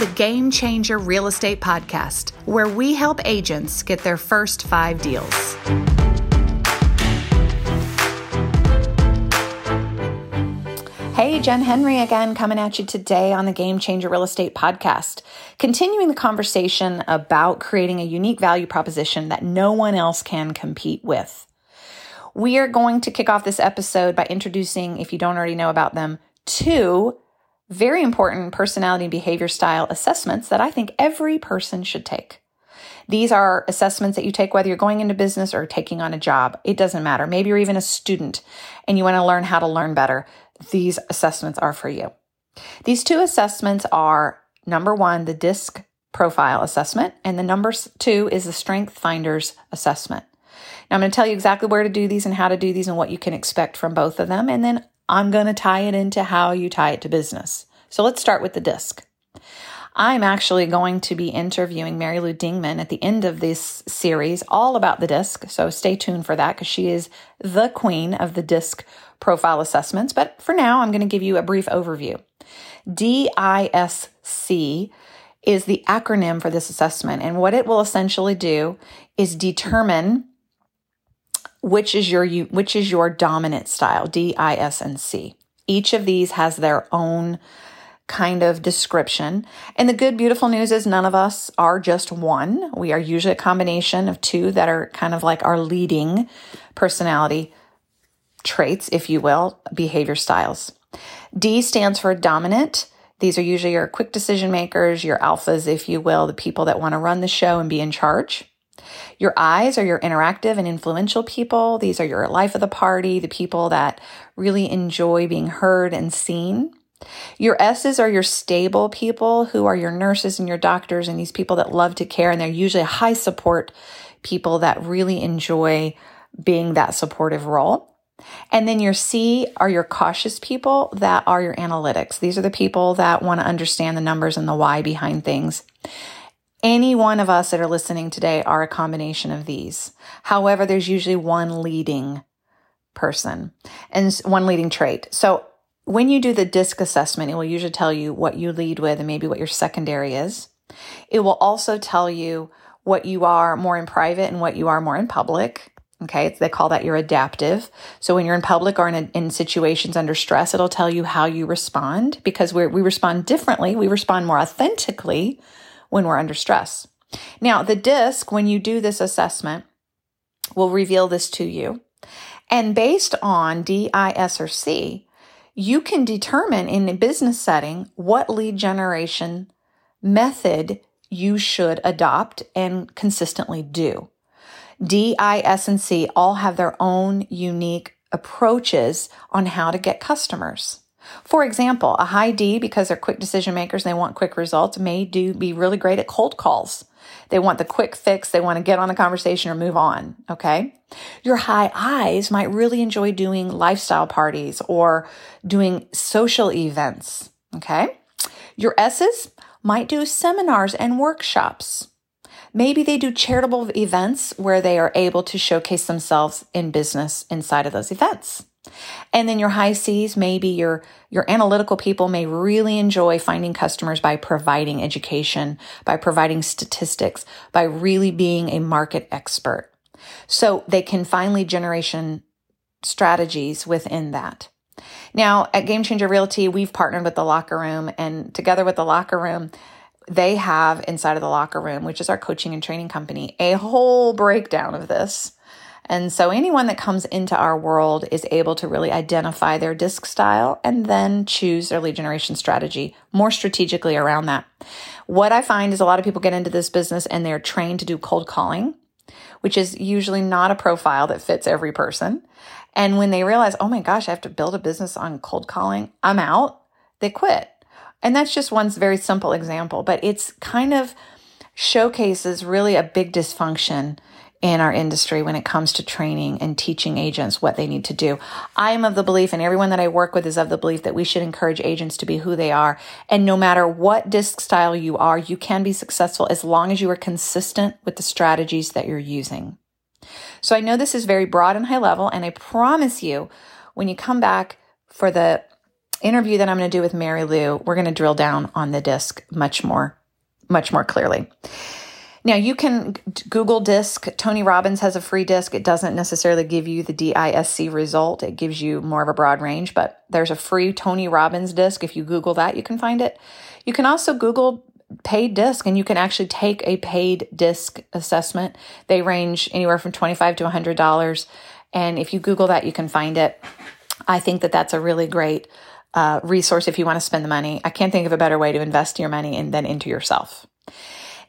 the Game Changer Real Estate Podcast, where we help agents get their first five deals. Hey, Jen Henry again, coming at you today on the Game Changer Real Estate Podcast, continuing the conversation about creating a unique value proposition that no one else can compete with. We are going to kick off this episode by introducing, if you don't already know about them, two very important personality and behavior style assessments that I think every person should take. These are assessments that you take whether you're going into business or taking on a job. It doesn't matter. Maybe you're even a student and you want to learn how to learn better. These assessments are for you. These two assessments are number one, the DISC profile assessment, and the number two is the Strength Finders assessment. Now, I'm going to tell you exactly where to do these and how to do these and what you can expect from both of them. And then I'm going to tie it into how you tie it to business. So let's start with the disc. I'm actually going to be interviewing Mary Lou Dingman at the end of this series all about the disc. So stay tuned for that because she is the queen of the disc profile assessments. But for now, I'm going to give you a brief overview. DISC is the acronym for this assessment. And what it will essentially do is determine which is your which is your dominant style? D i s and c. Each of these has their own kind of description. And the good beautiful news is none of us are just one. We are usually a combination of two that are kind of like our leading personality traits if you will behavior styles. D stands for dominant. These are usually your quick decision makers your alphas if you will the people that want to run the show and be in charge your I's are your interactive and influential people. These are your life of the party, the people that really enjoy being heard and seen. Your S's are your stable people who are your nurses and your doctors and these people that love to care. And they're usually high support people that really enjoy being that supportive role. And then your C are your cautious people that are your analytics. These are the people that want to understand the numbers and the why behind things. Any one of us that are listening today are a combination of these. However, there's usually one leading person and one leading trait. So when you do the DISC assessment, it will usually tell you what you lead with and maybe what your secondary is. It will also tell you what you are more in private and what you are more in public. Okay. They call that your adaptive. So when you're in public or in, a, in situations under stress, it'll tell you how you respond because we we respond differently. We respond more authentically when we're under stress. Now, the DISC, when you do this assessment, will reveal this to you. And based on D, I, S, or C, you can determine in a business setting what lead generation method you should adopt and consistently do. D, I, S, and C all have their own unique approaches on how to get customers. For example, a high D, because they're quick decision makers, and they want quick results, may do be really great at cold calls. They want the quick fix. They want to get on a conversation or move on. Okay. Your high I's might really enjoy doing lifestyle parties or doing social events. Okay. Your S's might do seminars and workshops. Maybe they do charitable events where they are able to showcase themselves in business inside of those events. And then your high C's, maybe your, your analytical people may really enjoy finding customers by providing education, by providing statistics, by really being a market expert. So they can find lead generation strategies within that. Now at Game Changer Realty, we've partnered with the locker room and together with the locker room, they have inside of the locker room, which is our coaching and training company, a whole breakdown of this and so anyone that comes into our world is able to really identify their disc style and then choose their lead generation strategy more strategically around that. What I find is a lot of people get into this business and they're trained to do cold calling, which is usually not a profile that fits every person. And when they realize, oh my gosh, I have to build a business on cold calling, I'm out, they quit. And that's just one very simple example, but it's kind of showcases really a big dysfunction in our industry when it comes to training and teaching agents what they need to do. I am of the belief, and everyone that I work with is of the belief that we should encourage agents to be who they are. And no matter what disc style you are, you can be successful as long as you are consistent with the strategies that you're using. So I know this is very broad and high level, and I promise you, when you come back for the interview that I'm going to do with Mary Lou, we're going to drill down on the disc much more, much more clearly. Now you can Google disc. Tony Robbins has a free disc. It doesn't necessarily give you the DISC result. It gives you more of a broad range, but there's a free Tony Robbins disc. If you Google that, you can find it. You can also Google paid disc and you can actually take a paid disc assessment. They range anywhere from 25 to $100. And if you Google that, you can find it. I think that that's a really great uh, resource if you want to spend the money. I can't think of a better way to invest your money and then into yourself.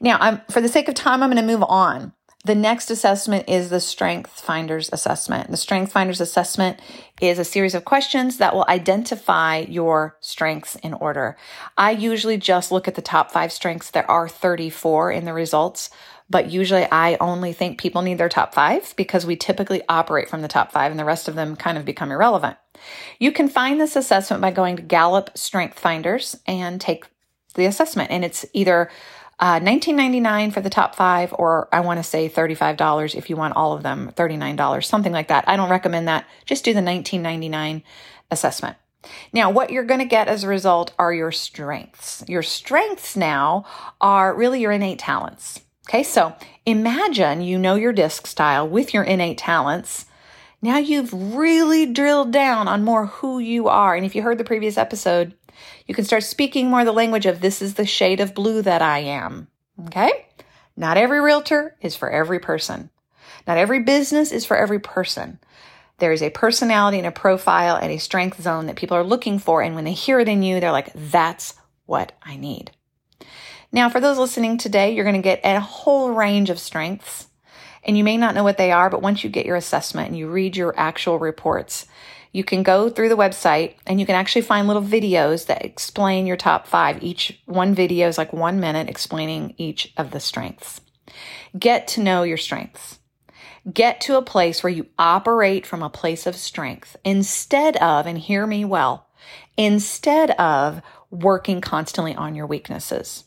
Now, I'm, for the sake of time, I'm going to move on. The next assessment is the Strength Finders Assessment. The Strength Finders Assessment is a series of questions that will identify your strengths in order. I usually just look at the top five strengths. There are 34 in the results, but usually I only think people need their top five because we typically operate from the top five and the rest of them kind of become irrelevant. You can find this assessment by going to Gallup Strength Finders and take the assessment. And it's either uh, 19.99 for the top five, or I want to say $35 if you want all of them, $39, something like that. I don't recommend that. Just do the 19.99 assessment. Now, what you're going to get as a result are your strengths. Your strengths now are really your innate talents. Okay, so imagine you know your disc style with your innate talents. Now you've really drilled down on more who you are. And if you heard the previous episode, you can start speaking more the language of this is the shade of blue that I am. Okay? Not every realtor is for every person. Not every business is for every person. There is a personality and a profile and a strength zone that people are looking for. And when they hear it in you, they're like, that's what I need. Now, for those listening today, you're going to get a whole range of strengths. And you may not know what they are, but once you get your assessment and you read your actual reports, you can go through the website and you can actually find little videos that explain your top five. Each one video is like one minute explaining each of the strengths. Get to know your strengths. Get to a place where you operate from a place of strength instead of, and hear me well, instead of working constantly on your weaknesses.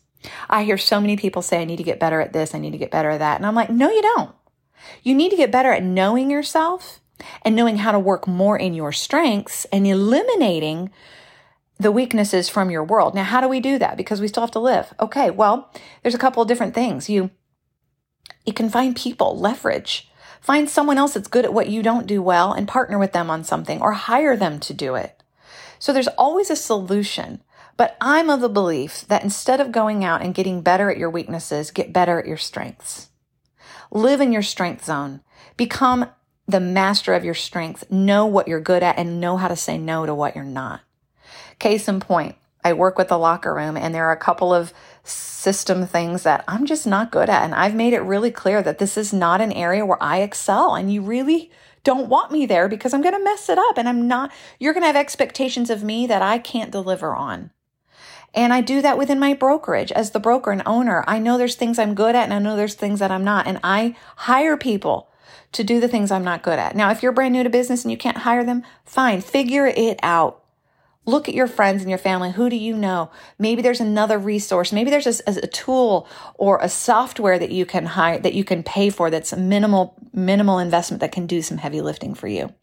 I hear so many people say, I need to get better at this. I need to get better at that. And I'm like, no, you don't. You need to get better at knowing yourself and knowing how to work more in your strengths and eliminating the weaknesses from your world. Now, how do we do that? Because we still have to live. Okay, well, there's a couple of different things. You you can find people, leverage. Find someone else that's good at what you don't do well and partner with them on something or hire them to do it. So there's always a solution. But I'm of the belief that instead of going out and getting better at your weaknesses, get better at your strengths. Live in your strength zone. Become the master of your strengths, know what you're good at and know how to say no to what you're not. Case in point, I work with the locker room and there are a couple of system things that I'm just not good at. And I've made it really clear that this is not an area where I excel and you really don't want me there because I'm going to mess it up and I'm not, you're going to have expectations of me that I can't deliver on. And I do that within my brokerage as the broker and owner. I know there's things I'm good at and I know there's things that I'm not. And I hire people to do the things I'm not good at. Now, if you're brand new to business and you can't hire them, fine, figure it out. Look at your friends and your family. Who do you know? Maybe there's another resource. Maybe there's a, a, tool or a software that you can hire, that you can pay for that's a minimal, minimal investment that can do some heavy lifting for you.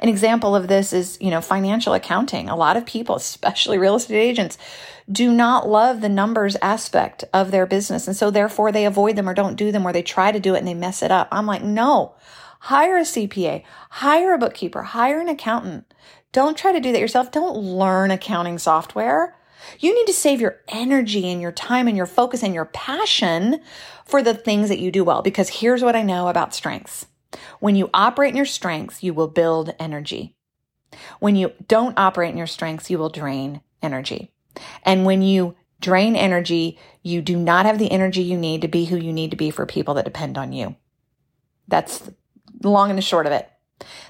An example of this is, you know, financial accounting. A lot of people, especially real estate agents, do not love the numbers aspect of their business. And so therefore they avoid them or don't do them or they try to do it and they mess it up. I'm like, no, hire a CPA, hire a bookkeeper, hire an accountant. Don't try to do that yourself. Don't learn accounting software. You need to save your energy and your time and your focus and your passion for the things that you do well. Because here's what I know about strengths. When you operate in your strengths, you will build energy. When you don't operate in your strengths, you will drain energy. And when you drain energy, you do not have the energy you need to be who you need to be for people that depend on you. That's the long and the short of it.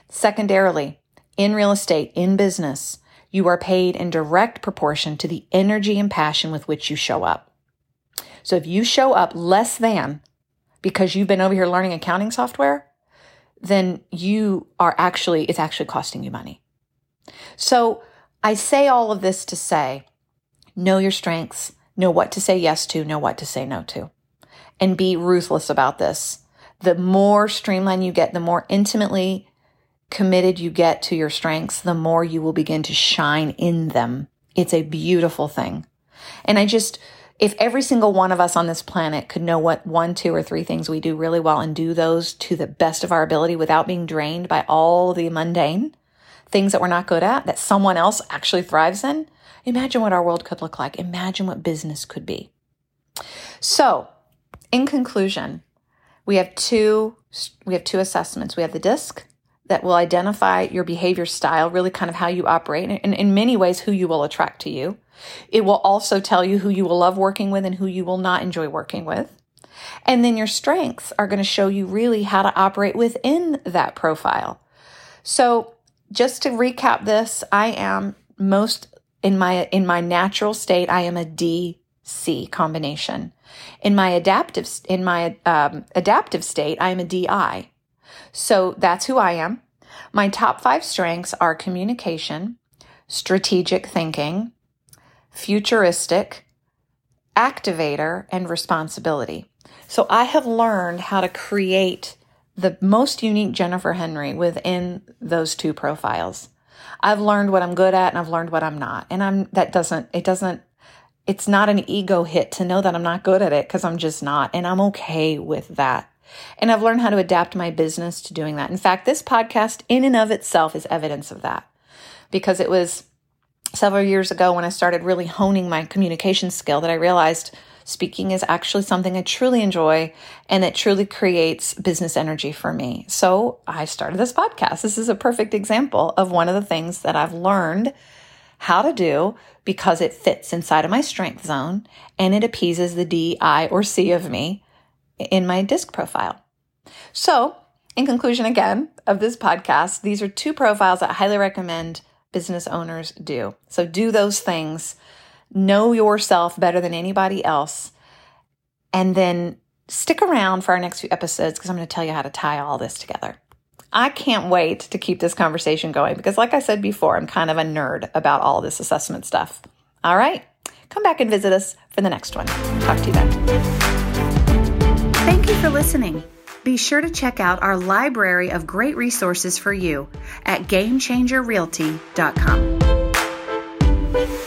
Secondarily, in real estate, in business, you are paid in direct proportion to the energy and passion with which you show up. So if you show up less than because you've been over here learning accounting software, then you are actually, it's actually costing you money. So I say all of this to say, know your strengths, know what to say yes to, know what to say no to, and be ruthless about this. The more streamlined you get, the more intimately committed you get to your strengths, the more you will begin to shine in them. It's a beautiful thing. And I just, if every single one of us on this planet could know what one, two, or three things we do really well and do those to the best of our ability without being drained by all the mundane things that we're not good at, that someone else actually thrives in, imagine what our world could look like. Imagine what business could be. So, in conclusion, we have two we have two assessments. We have the disc that will identify your behavior style, really kind of how you operate, and in many ways, who you will attract to you. It will also tell you who you will love working with and who you will not enjoy working with. And then your strengths are going to show you really how to operate within that profile. So, just to recap this, I am most in my in my natural state, I am a DC combination. In my adaptive in my um, adaptive state, I am a DI. So that's who I am. My top five strengths are communication, strategic thinking, futuristic, activator, and responsibility. So I have learned how to create the most unique Jennifer Henry within those two profiles. I've learned what I'm good at and I've learned what I'm not. And I'm, that doesn't, it doesn't, it's not an ego hit to know that I'm not good at it because I'm just not. And I'm okay with that. And I've learned how to adapt my business to doing that. In fact, this podcast in and of itself is evidence of that because it was several years ago when I started really honing my communication skill that I realized speaking is actually something I truly enjoy and it truly creates business energy for me. So I started this podcast. This is a perfect example of one of the things that I've learned how to do because it fits inside of my strength zone and it appeases the D, I, or C of me in my disc profile. So, in conclusion, again, of this podcast, these are two profiles that I highly recommend business owners do. So, do those things, know yourself better than anybody else, and then stick around for our next few episodes because I'm going to tell you how to tie all this together. I can't wait to keep this conversation going because, like I said before, I'm kind of a nerd about all this assessment stuff. All right, come back and visit us for the next one. Talk to you then. Thank you for listening. Be sure to check out our library of great resources for you at GameChangerRealty.com.